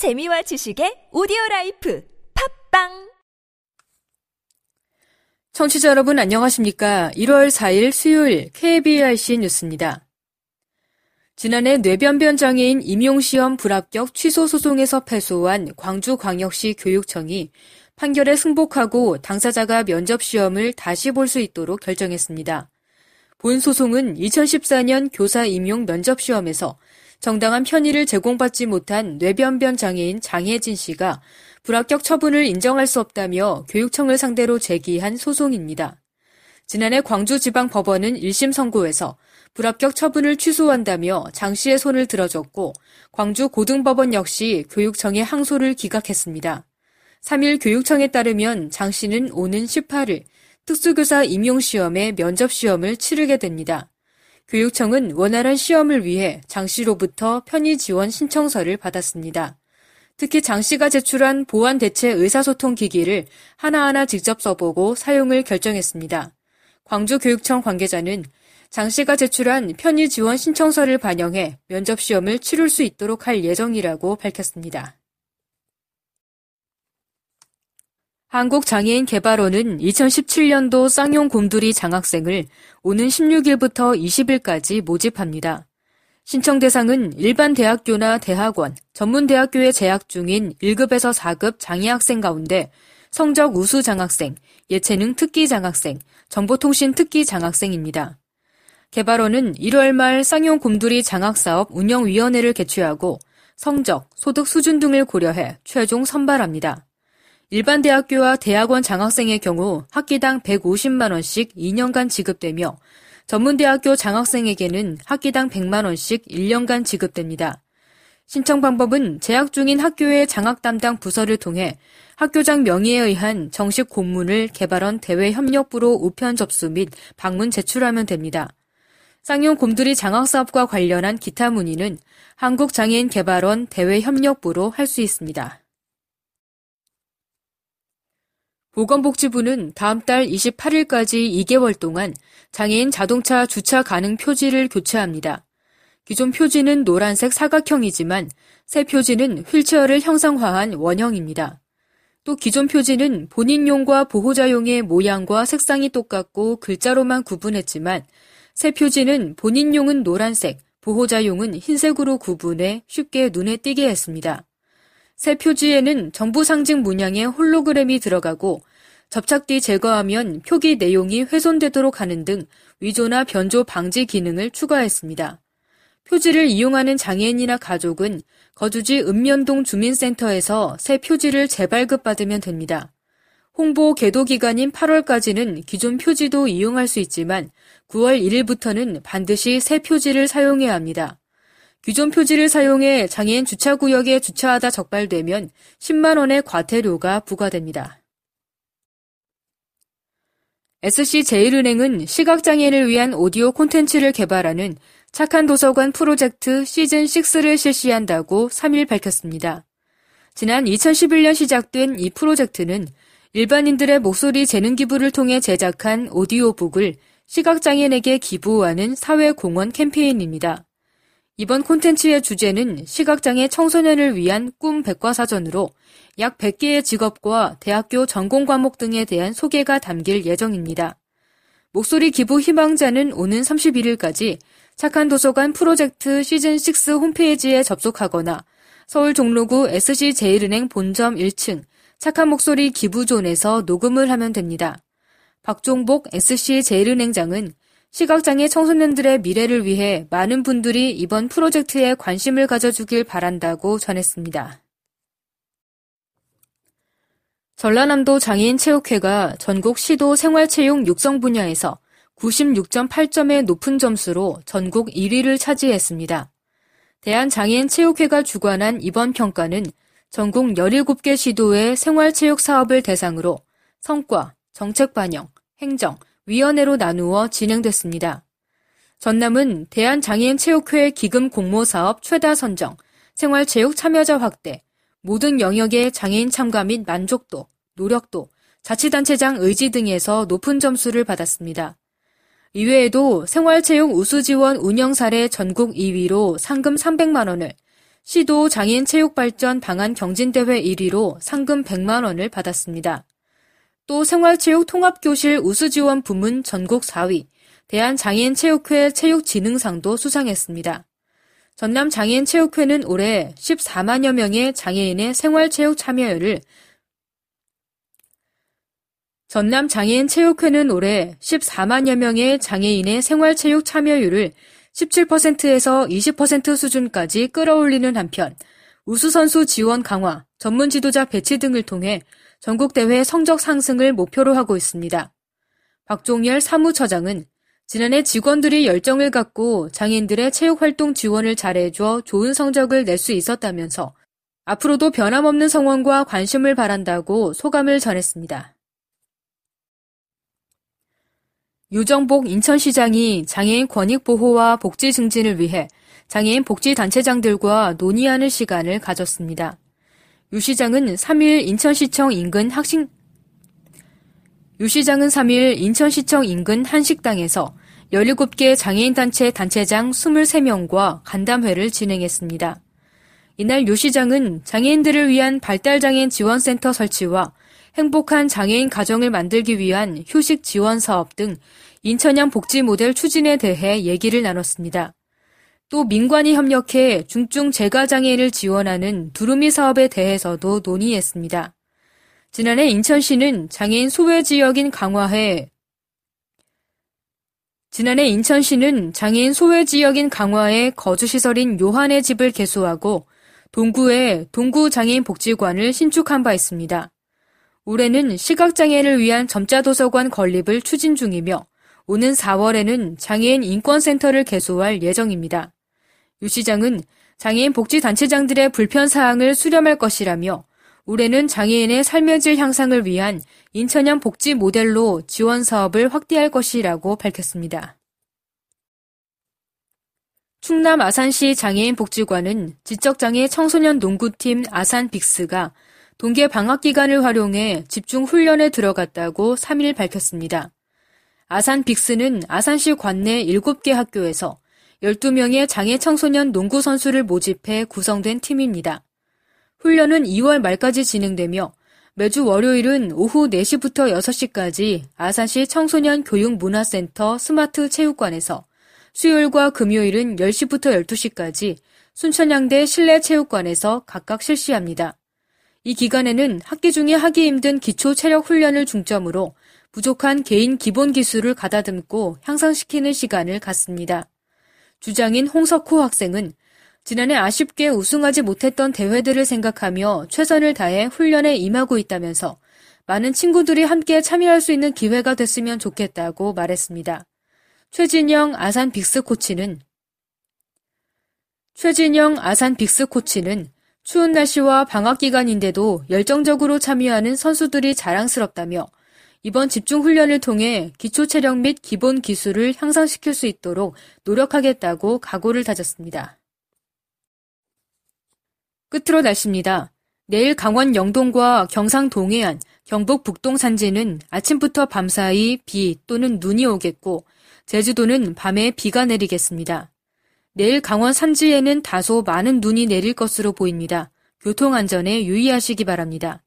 재미와 지식의 오디오 라이프 팟빵 청취자 여러분 안녕하십니까? 1월 4일 수요일 KBRC 뉴스입니다. 지난해 뇌병변 장애인 임용시험 불합격 취소 소송에서 패소한 광주광역시 교육청이 판결에 승복하고 당사자가 면접시험을 다시 볼 수 있도록 결정했습니다. 본 소송은 2014년 교사 임용 면접시험에서 정당한 편의를 제공받지 못한 뇌변변 장애인 장혜진 씨가 불합격 처분을 인정할 수 없다며 교육청을 상대로 제기한 소송입니다. 지난해 광주지방법원은 1심 선고에서 불합격 처분을 취소한다며 장 씨의 손을 들어줬고 광주고등법원 역시 교육청의 항소를 기각했습니다. 3일 교육청에 따르면 장 씨는 오는 18일 특수교사 임용시험의 면접시험을 치르게 됩니다. 교육청은 원활한 시험을 위해 장 씨로부터 편의 지원 신청서를 받았습니다. 특히 장 씨가 제출한 보안 대체 의사소통 기기를 하나하나 직접 써보고 사용을 결정했습니다. 광주교육청 관계자는 장 씨가 제출한 편의 지원 신청서를 반영해 면접 시험을 치를 수 있도록 할 예정이라고 밝혔습니다. 한국장애인 개발원은 2017년도 쌍용 곰돌이 장학생을 오는 16일부터 20일까지 모집합니다. 신청 대상은 일반 대학교나 대학원, 전문대학교에 재학 중인 1급에서 4급 장애학생 가운데 성적 우수 장학생, 예체능 특기 장학생, 정보통신 특기 장학생입니다. 개발원은 1월 말 쌍용 곰돌이 장학사업 운영위원회를 개최하고 성적, 소득 수준 등을 고려해 최종 선발합니다. 일반 대학교와 대학원 장학생의 경우 학기당 150만원씩 2년간 지급되며 전문대학교 장학생에게는 학기당 100만원씩 1년간 지급됩니다. 신청 방법은 재학 중인 학교의 장학 담당 부서를 통해 학교장 명의에 의한 정식 공문을 개발원 대외협력부로 우편 접수 및 방문 제출하면 됩니다. 쌍용 곰돌이 장학사업과 관련한 기타 문의는 한국장애인 개발원 대외협력부로 할 수 있습니다. 보건복지부는 다음 달 28일까지 2개월 동안 장애인 자동차 주차 가능 표지를 교체합니다. 기존 표지는 노란색 사각형이지만 새 표지는 휠체어를 형상화한 원형입니다. 또 기존 표지는 본인용과 보호자용의 모양과 색상이 똑같고 글자로만 구분했지만 새 표지는 본인용은 노란색, 보호자용은 흰색으로 구분해 쉽게 눈에 띄게 했습니다. 새 표지에는 정부 상징 문양의 홀로그램이 들어가고 접착 뒤 제거하면 표기 내용이 훼손되도록 하는 등 위조나 변조 방지 기능을 추가했습니다. 표지를 이용하는 장애인이나 가족은 거주지 읍면동 주민센터에서 새 표지를 재발급 받으면 됩니다. 홍보 계도 기간인 8월까지는 기존 표지도 이용할 수 있지만 9월 1일부터는 반드시 새 표지를 사용해야 합니다. 기존 표지를 사용해 장애인 주차구역에 주차하다 적발되면 10만원의 과태료가 부과됩니다. SC제일은행은 시각장애인을 위한 오디오 콘텐츠를 개발하는 착한 도서관 프로젝트 시즌6를 실시한다고 3일 밝혔습니다. 지난 2011년 시작된 이 프로젝트는 일반인들의 목소리 재능 기부를 통해 제작한 오디오북을 시각장애인에게 기부하는 사회공헌 캠페인입니다. 이번 콘텐츠의 주제는 시각장애 청소년을 위한 꿈 백과사전으로 약 100개의 직업과 대학교 전공 과목 등에 대한 소개가 담길 예정입니다. 목소리 기부 희망자는 오는 31일까지 착한 도서관 프로젝트 시즌6 홈페이지에 접속하거나 서울 종로구 SC제일은행 본점 1층 착한 목소리 기부존에서 녹음을 하면 됩니다. 박종복 SC제일은행장은 시각장애 청소년들의 미래를 위해 많은 분들이 이번 프로젝트에 관심을 가져주길 바란다고 전했습니다. 전라남도 장애인 체육회가 전국 시도 생활체육 육성 분야에서 96.8점의 높은 점수로 전국 1위를 차지했습니다. 대한장애인 체육회가 주관한 이번 평가는 전국 17개 시도의 생활체육 사업을 대상으로 성과, 정책 반영, 행정, 위원회로 나누어 진행됐습니다. 전남은 대한장애인체육회 기금 공모 사업 최다 선정, 생활체육 참여자 확대, 모든 영역의 장애인 참가 및 만족도, 노력도, 자치단체장 의지 등에서 높은 점수를 받았습니다. 이외에도 생활체육 우수지원 운영 사례 전국 2위로 상금 300만 원을, 시도 장애인 체육발전 방안 경진대회 1위로 상금 100만 원을 받았습니다. 또 생활체육 통합교실 우수지원 부문 전국 4위, 대한장애인체육회 체육진흥상도 수상했습니다. 전남장애인체육회는 올해 14만여 명의 장애인의 생활체육 참여율을 전남장애인체육회는 올해 14만여 명의 장애인의 생활체육 참여율을 17%에서 20% 수준까지 끌어올리는 한편 우수선수 지원 강화, 전문 지도자 배치 등을 통해 전국대회 성적 상승을 목표로 하고 있습니다. 박종열 사무처장은 지난해 직원들이 열정을 갖고 장애인들의 체육활동 지원을 잘해줘 좋은 성적을 낼 수 있었다면서 앞으로도 변함없는 성원과 관심을 바란다고 소감을 전했습니다. 유정복 인천시장이 장애인 권익 보호와 복지 증진을 위해 장애인 복지단체장들과 논의하는 시간을 가졌습니다. 유 시장은 3일 인천시청 인근 학식 유 시장은 3일 인천시청 인근 한 식당에서 17개 장애인 단체 단체장 23명과 간담회를 진행했습니다. 이날 유 시장은 장애인들을 위한 발달장애인 지원센터 설치와 행복한 장애인 가정을 만들기 위한 휴식 지원 사업 등 인천형 복지 모델 추진에 대해 얘기를 나눴습니다. 또 민관이 협력해 중증 재가장애인을 지원하는 두루미 사업에 대해서도 논의했습니다. 지난해 인천시는 장애인 소외 지역인 강화해 지난해 인천시는 장애인 소외 지역인 강화에 거주시설인 요한의 집을 개소하고 동구에 동구 장애인 복지관을 신축한 바 있습니다. 올해는 시각장애인을 위한 점자도서관 건립을 추진 중이며 오는 4월에는 장애인 인권센터를 개소할 예정입니다. 유 시장은 장애인 복지단체장들의 불편사항을 수렴할 것이라며 올해는 장애인의 삶의 질 향상을 위한 인천형 복지 모델로 지원 사업을 확대할 것이라고 밝혔습니다. 충남 아산시 장애인 복지관은 지적장애 청소년 농구팀 아산 빅스가 동계 방학 기간을 활용해 집중 훈련에 들어갔다고 3일 밝혔습니다. 아산 빅스는 아산시 관내 7개 학교에서 12명의 장애 청소년 농구 선수를 모집해 구성된 팀입니다. 훈련은 2월 말까지 진행되며 매주 월요일은 오후 4시부터 6시까지 아산시 청소년 교육문화센터 스마트 체육관에서 수요일과 금요일은 10시부터 12시까지 순천향대 실내 체육관에서 각각 실시합니다. 이 기간에는 학기 중에 하기 힘든 기초 체력 훈련을 중점으로 부족한 개인 기본 기술을 가다듬고 향상시키는 시간을 갖습니다. 주장인 홍석호 학생은 지난해 아쉽게 우승하지 못했던 대회들을 생각하며 최선을 다해 훈련에 임하고 있다면서 많은 친구들이 함께 참여할 수 있는 기회가 됐으면 좋겠다고 말했습니다. 최진영 아산 빅스 코치는 최진영 아산 빅스 코치는 추운 날씨와 방학 기간인데도 열정적으로 참여하는 선수들이 자랑스럽다며 이번 집중 훈련을 통해 기초 체력 및 기본 기술을 향상시킬 수 있도록 노력하겠다고 각오를 다졌습니다. 끝으로 날씨입니다. 내일 강원 영동과 경상 동해안, 경북 북동 산지는 아침부터 밤사이 비 또는 눈이 오겠고 제주도는 밤에 비가 내리겠습니다. 내일 강원 산지에는 다소 많은 눈이 내릴 것으로 보입니다. 교통안전에 유의하시기 바랍니다.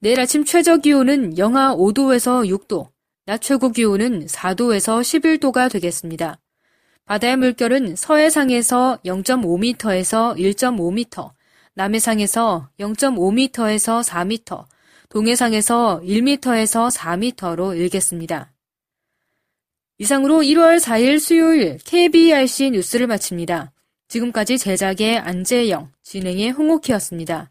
내일 아침 최저 기온은 영하 5도에서 6도, 낮 최고 기온은 4도에서 11도가 되겠습니다. 바다의 물결은 서해상에서 0.5m에서 1.5m, 남해상에서 0.5m에서 4m, 동해상에서 1m에서 4m로 일겠습니다. 이상으로 1월 4일 수요일 KBRC 뉴스를 마칩니다. 지금까지 제작의 안재영, 진행의 홍옥희였습니다.